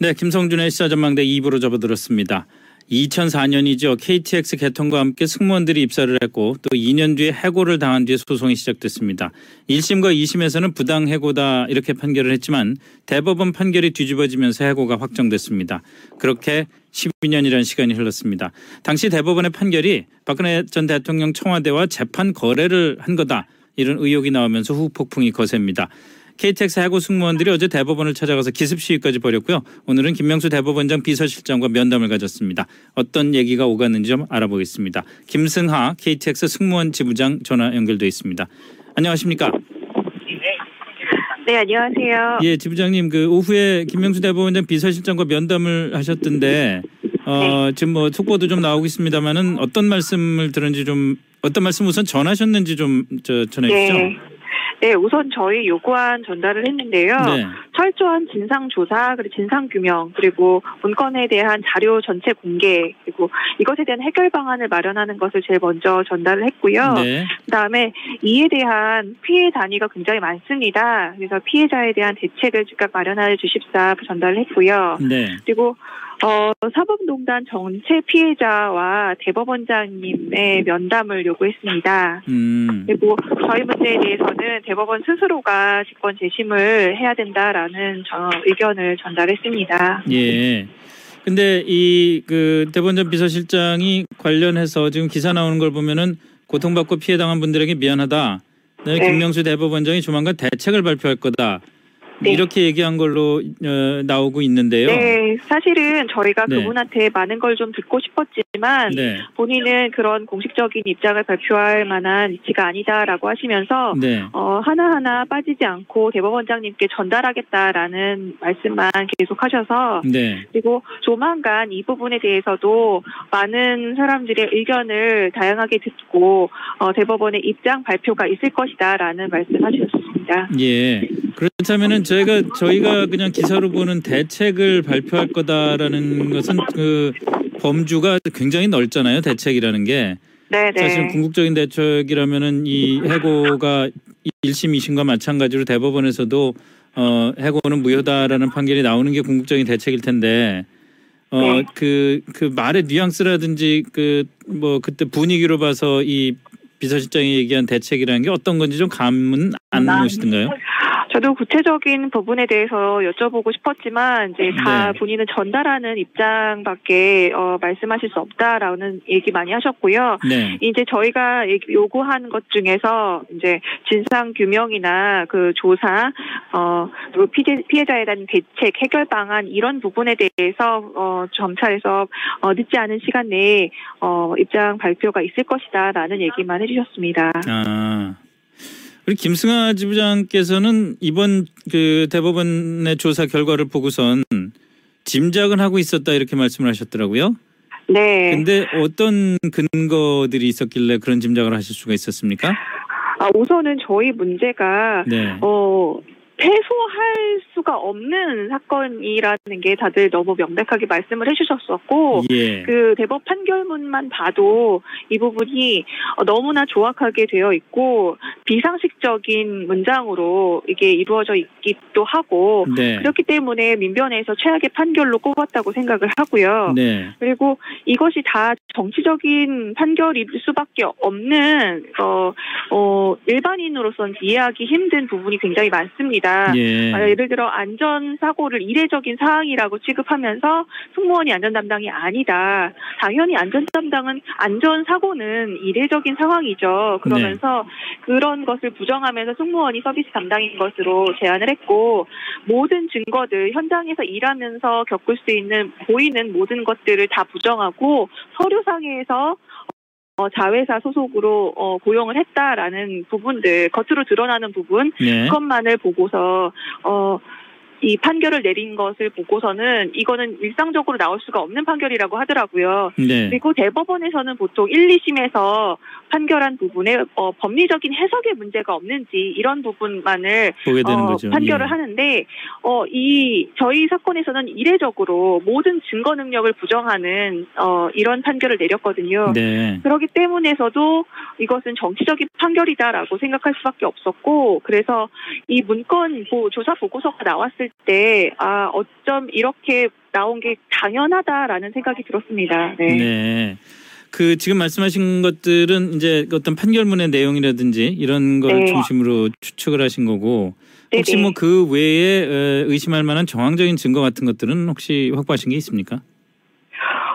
네, 김성준의 시사전망대 2부로 접어들었습니다. 2004년이죠. KTX 개통과 함께 승무원들이 입사를 했고 또 2년 뒤에 해고를 당한 뒤에 소송이 시작됐습니다. 1심과 2심에서는 부당 해고다 이렇게 판결을 했지만 대법원 판결이 뒤집어지면서 해고가 확정됐습니다. 그렇게 12년이라는 시간이 흘렀습니다. 당시 대법원의 판결이 박근혜 전 대통령 청와대와 재판 거래를 한 거다. 이런 의혹이 나오면서 후폭풍이 거셉니다. KTX 해고 승무원들이 어제 대법원을 찾아가서 기습 시위까지 벌였고요. 오늘은 김명수 대법원장 비서실장과 면담을 가졌습니다. 어떤 얘기가 오갔는지 좀 알아보겠습니다. 김승하 KTX 승무원 지부장 전화 연결돼 있습니다. 안녕하십니까? 네, 안녕하세요. 예, 지부장님 그 오후에 김명수 대법원장 비서실장과 면담을 하셨던데 어, 네. 지금 뭐 속보도 좀 나오고 있습니다만은 어떤 말씀을 들은지 좀 어떤 말씀 우선 전하셨는지 좀 저, 전해 주시죠. 네. 네, 우선 저희 요구안 전달을 했는데요. 네. 철저한 진상 조사, 그리고 진상 규명, 그리고 문건에 대한 자료 전체 공개, 그리고 이것에 대한 해결 방안을 마련하는 것을 제일 먼저 전달을 했고요. 네. 그다음에 이에 대한 피해 단위가 굉장히 많습니다. 그래서 피해자에 대한 대책을 즉각 마련해 주십사 전달을 했고요. 네. 그리고 어, 사법농단 전체 피해자와 대법원장님의 면담을 요구했습니다. 음. 그리고 저희 문제에 대해서는 대법원 스스로가 직권 재심을 해야 된다라는 저 의견을 전달했습니다. 예. 근데 이 그 대법원장 비서실장이 관련해서 지금 기사 나오는 걸 보면은 고통받고 피해 당한 분들에게 미안하다. 네, 네. 김명수 대법원장이 조만간 대책을 발표할 거다. 네. 이렇게 얘기한 걸로 어, 나오고 있는데요. 네, 사실은 저희가 네. 그분한테 많은 걸 좀 듣고 싶었지만 네. 본인은 그런 공식적인 입장을 발표할 만한 위치가 아니다라고 하시면서 네. 어, 하나하나 빠지지 않고 대법원장님께 전달하겠다라는 말씀만 계속하셔서 네. 그리고 조만간 이 부분에 대해서도 많은 사람들의 의견을 다양하게 듣고 어, 대법원의 입장 발표가 있을 것이다라는 말씀하셨습니다. 예. 그렇다면은 저희가 저희가 그냥 기사로 보는 대책을 발표할 거다라는 것은 그 범주가 굉장히 넓잖아요. 대책이라는 게. 네네. 사실 궁극적인 대책이라면은 이 해고가 1심, 2심과 마찬가지로 대법원에서도 어, 해고는 무효다라는 판결이 나오는 게 궁극적인 대책일 텐데 어, 네. 그, 그 말의 뉘앙스라든지 그 뭐 그때 분위기로 봐서 이 비서실장이 얘기한 대책이라는 게 어떤 건지 좀 감은 안 아, 오시던가요? 저도 구체적인 부분에 대해서 여쭤보고 싶었지만 이제 다 네. 본인은 전달하는 입장밖에 어, 말씀하실 수 없다라는 얘기 많이 하셨고요. 네. 이제 저희가 요구한 것 중에서 이제 진상 규명이나 그 조사, 어 그리고 피해, 피해자에 대한 대책, 해결 방안 이런 부분에 대해서 어 점차에서 어 늦지 않은 시간 내에 어 입장 발표가 있을 것이다라는 얘기만 해주셨습니다. 아. 우리 김승하 지부장께서는 이번 그 대법원의 조사 결과를 보고선 짐작은 하고 있었다 이렇게 말씀을 하셨더라고요. 네. 근데 어떤 근거들이 있었길래 그런 짐작을 하실 수가 있었습니까? 아 우선은 저희 문제가 네. 어. 패소할 수가 없는 사건이라는 게 다들 너무 명백하게 말씀을 해주셨었고, 예. 그 대법 판결문만 봐도 이 부분이 어, 너무나 조악하게 되어 있고 비상식적인 문장으로 이게 이루어져 있기도 하고 네. 그렇기 때문에 민변에서 최악의 판결로 꼽았다고 생각을 하고요. 네. 그리고 이것이 다 정치적인 판결일 수밖에 없는 어, 어, 일반인으로서는 이해하기 힘든 부분이 굉장히 많습니다. 예. 아, 예를 들어 안전사고를 이례적인 사항이라고 취급하면서 승무원이 안전 담당이 아니다. 당연히 안전 담당은 안전사고는 이례적인 상황이죠. 그러면서 그런 것을 부정하면서 승무원이 서비스 담당인 것으로 제안을 했고 모든 증거들 현장에서 일하면서 겪을 수 있는 보이는 모든 것들을 다 부정하고 서류상에서 어, 자회사 소속으로 어, 고용을 했다라는 부분들 겉으로 드러나는 부분 네. 그것만을 보고서 어. 이 판결을 내린 것을 보고서는 이거는 일상적으로 나올 수가 없는 판결이라고 하더라고요. 네. 그리고 대법원에서는 보통 1, 2심에서 판결한 부분에 어, 법리적인 해석에 문제가 없는지 이런 부분만을 보게 되는 어, 거죠. 판결을 예. 하는데 어, 이 저희 사건에서는 이례적으로 모든 증거 능력을 부정하는 어, 이런 판결을 내렸거든요. 네. 그렇기 때문에서도 이것은 정치적인 판결이다라고 생각할 수밖에 없었고 그래서 이 문건 보- 조사 보고서가 나왔을 들었을 때, 아, 어쩜 이렇게 나온 게 당연하다라는 생각이 들었습니다. 네. 네. 그 지금 말씀하신 것들은 이제 어떤 판결문의 내용이라든지 이런 걸 네. 중심으로 추측을 하신 거고 혹시 네네. 뭐그 외에 어, 의심할 만한 정황적인 증거 같은 것들은 혹시 확보하신 게 있습니까?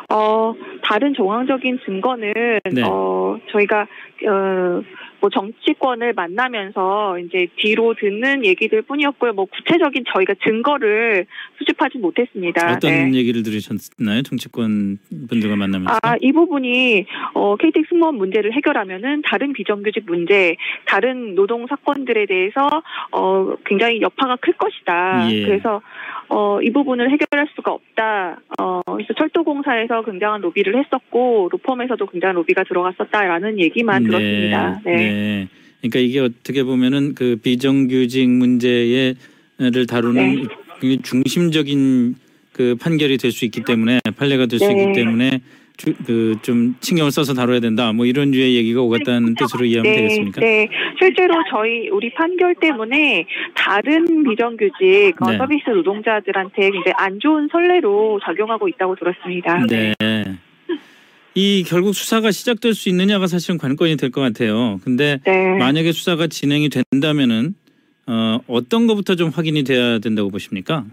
어, 다른 정황적인 증거는, 네. 어, 저희가, 어, 뭐 정치권을 만나면서 이제 뒤로 듣는 얘기들 뿐이었고요. 뭐 구체적인 저희가 증거를 수집하지 못했습니다. 어떤 네. 얘기를 들으셨나요? 정치권 분들과 만나면서? 아, 이 부분이 어, KTX 승무원 문제를 해결하면은 다른 비정규직 문제, 다른 노동 사건들에 대해서 어, 굉장히 여파가 클 것이다. 예. 그래서 어, 이 부분을 해결할 수가 없다. 어, 그래서 철도공사에서 굉장한 로비를 했었고 로펌에서도 굉장한 로비가 들어갔었다라는 얘기만 들었습니다. 네. 네. 그러니까 이게 어떻게 보면은 그 비정규직 문제를 다루는 네. 중심적인 그 판결이 될 수 있기 때문에 판례가 될수 네. 있기 때문에 그좀 신경을 써서 다뤄야 된다. 뭐 이런 류의 얘기가 오갔다는 뜻으로 이해하면 되겠습니까? 네, 실제로 저희 우리 판결 때문에 다른 비정규직 어, 네. 서비스 노동자들한테 굉장히 안 좋은 선례로 작용하고 있다고 들었습니다. 네. 이 결국 수사가 시작될 수 있느냐가 사실은 관건이 될 것 같아요. 근데 네. 만약에 수사가 진행이 된다면은 어, 어떤 것부터 좀 확인이 돼야 된다고 보십니까?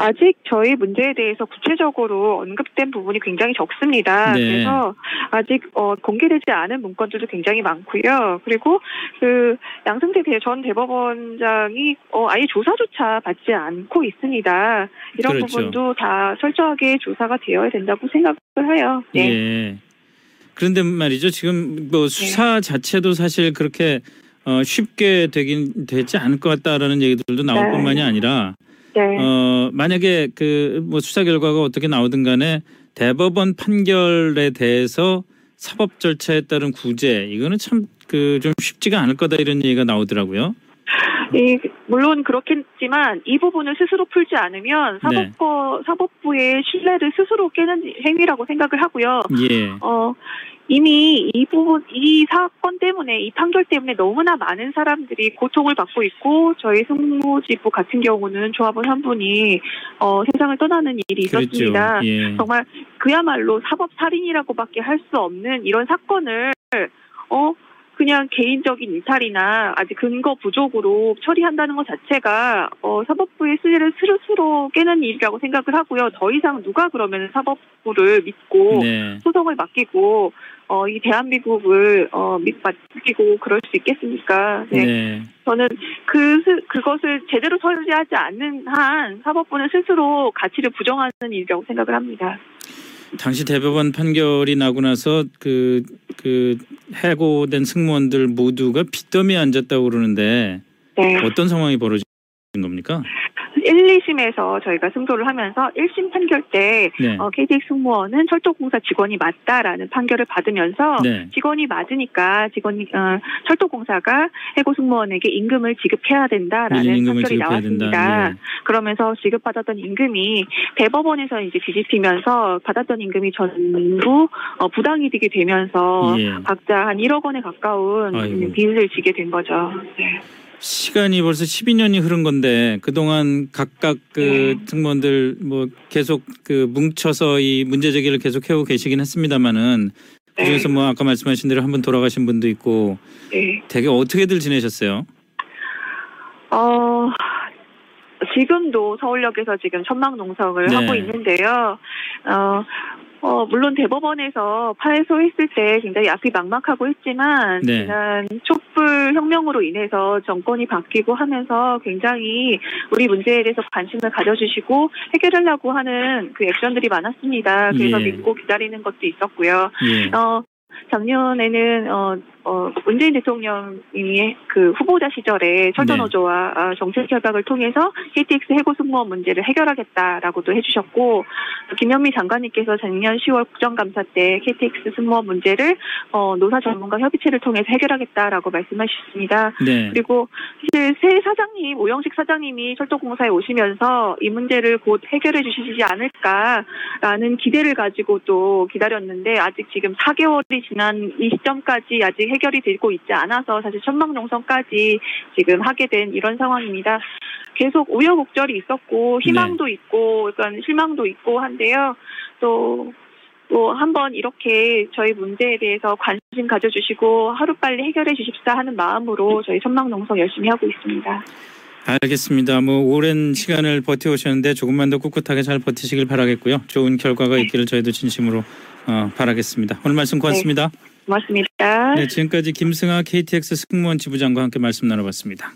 아직 저희 문제에 대해서 구체적으로 언급된 부분이 굉장히 적습니다. 네. 그래서 아직 어, 공개되지 않은 문건들도 굉장히 많고요. 그리고 그 양승태 대- 전 대법원장이 어, 아예 조사조차 받지 않고 있습니다. 이런 그렇죠. 부분도 다 철저하게 조사가 되어야 된다고 생각을 해요. 네. 예. 그런데 말이죠. 지금 뭐 수사 자체도 사실 그렇게 어, 쉽게 되긴 되지 않을 것 같다라는 얘기들도 나올 네. 뿐만이 아니라 네. 어, 만약에 그 뭐 수사 결과가 어떻게 나오든 간에 대법원 판결에 대해서 사법 절차에 따른 구제 이거는 참 그 좀 쉽지가 않을 거다 이런 얘기가 나오더라고요. 이, 물론 그렇겠지만 이 부분을 스스로 풀지 않으면 네. 사법부, 사법부의 신뢰를 스스로 깨는 행위라고 생각을 하고요. 예. 어, 이미 이 부분, 이 사건 때문에, 이 판결 때문에 너무나 많은 사람들이 고통을 받고 있고, 저희 승무지부 같은 경우는 조합원 한 분이, 어, 세상을 떠나는 일이. 있었습니다. 예. 정말 그야말로 사법 살인이라고밖에 할 수 없는 이런 사건을 어 그냥 개인적인 일탈이나 아직 근거 부족으로 처리한다는 것 자체가 어 사법부의 수혜를 스스로 깨는 일이라고 생각을 하고요. 더 이상 누가 그러면 사법부를 믿고 네. 소송을 맡기고 어 이 대한민국을 어 믿- 맡기고 그럴 수 있겠습니까? 네. 네. 저는 그 스- 그것을 제대로 처리하지 않는 한 사법부는 스스로 가치를 부정하는 일이라고 생각을 합니다. 당시 대법원 판결이 나고 나서 그, 그 해고된 승무원들 모두가 빚더미에 앉았다고 그러는데 네. 어떤 상황이 벌어진 겁니까? 1, 2심에서 저희가 승소를 하면서 1심 판결 때 네. 어, KTX 승무원은 철도공사 직원이 맞다라는 판결을 받으면서 네. 직원이 맞으니까 직원이 어, 철도공사가 해고 승무원에게 임금을 지급해야 된다라는 임금을 판결이 지급해야 나왔습니다. 네. 그러면서 지급받았던 임금이 대법원에서 이제 뒤집히면서 받았던 임금이 전부 어, 부당이득이 되면서 예. 각자 한 1억 원에 가까운 아이고. 빚을 지게 된 거죠. 네. 시간이 벌써 12년이 흐른 건데 그동안 각각 그 네. 승무원들 뭐 계속 그 뭉쳐서 이 문제 제기를 계속 해오고 계시긴 했습니다마는 네. 그중에서 뭐 아까 말씀하신 대로 한분 돌아가신 분도 있고 네. 되게 어떻게들 지내셨어요? 어, 지금도 서울역에서 지금 천막 농성을 네. 하고 있는데요. 어, 어, 물론 대법원에서 파해소했을 때 굉장히 앞이 막막하고 했지만 네. 지난 촛불 혁명으로 인해서 정권이 바뀌고 하면서 굉장히 우리 문제에 대해서 관심을 가져주시고 해결하려고 하는 그 액션들이 많았습니다. 그래서 예. 믿고 기다리는 것도 있었고요. 예. 어, 작년에는 어, 어, 문재인 대통령이 그 후보자 시절에 철도노조와 어, 정책 협약을 통해서 KTX 해고 승무원 문제를 해결하겠다라고도 해주셨고 김현미 장관님께서 작년 10월 국정감사 때 KTX 승무원 문제를 어, 노사 전문가 협의체를 통해서 해결하겠다라고 말씀하셨습니다. 네. 그리고 사실 새 사장님 오영식 사장님이 철도공사에 오시면서 이 문제를 곧 해결해 주시지 않을까라는 기대를 가지고 또 기다렸는데 아직 지금 4개월이 지난 이 시점까지 아직 해결이 되고 있지 않아서 사실 천막농성까지 지금 하게 된 이런 상황입니다. 계속 우여곡절이 있었고 희망도 있고 약간 실망도 있고 한데요. 또 또 한번 이렇게 저희 문제에 대해서 관심 가져주시고 하루빨리 해결해 주십사 하는 마음으로 저희 천막농성 열심히 하고 있습니다. 알겠습니다. 뭐 오랜 시간을 버텨오셨는데 조금만 더 꿋꿋하게 잘 버티시길 바라겠고요. 좋은 결과가 네. 있기를 저희도 진심으로 어, 바라겠습니다. 오늘 말씀 고맙습니다. 고맙습니다. 네, 지금까지 김승아 KTX 승무원 지부장과 함께 말씀 나눠봤습니다.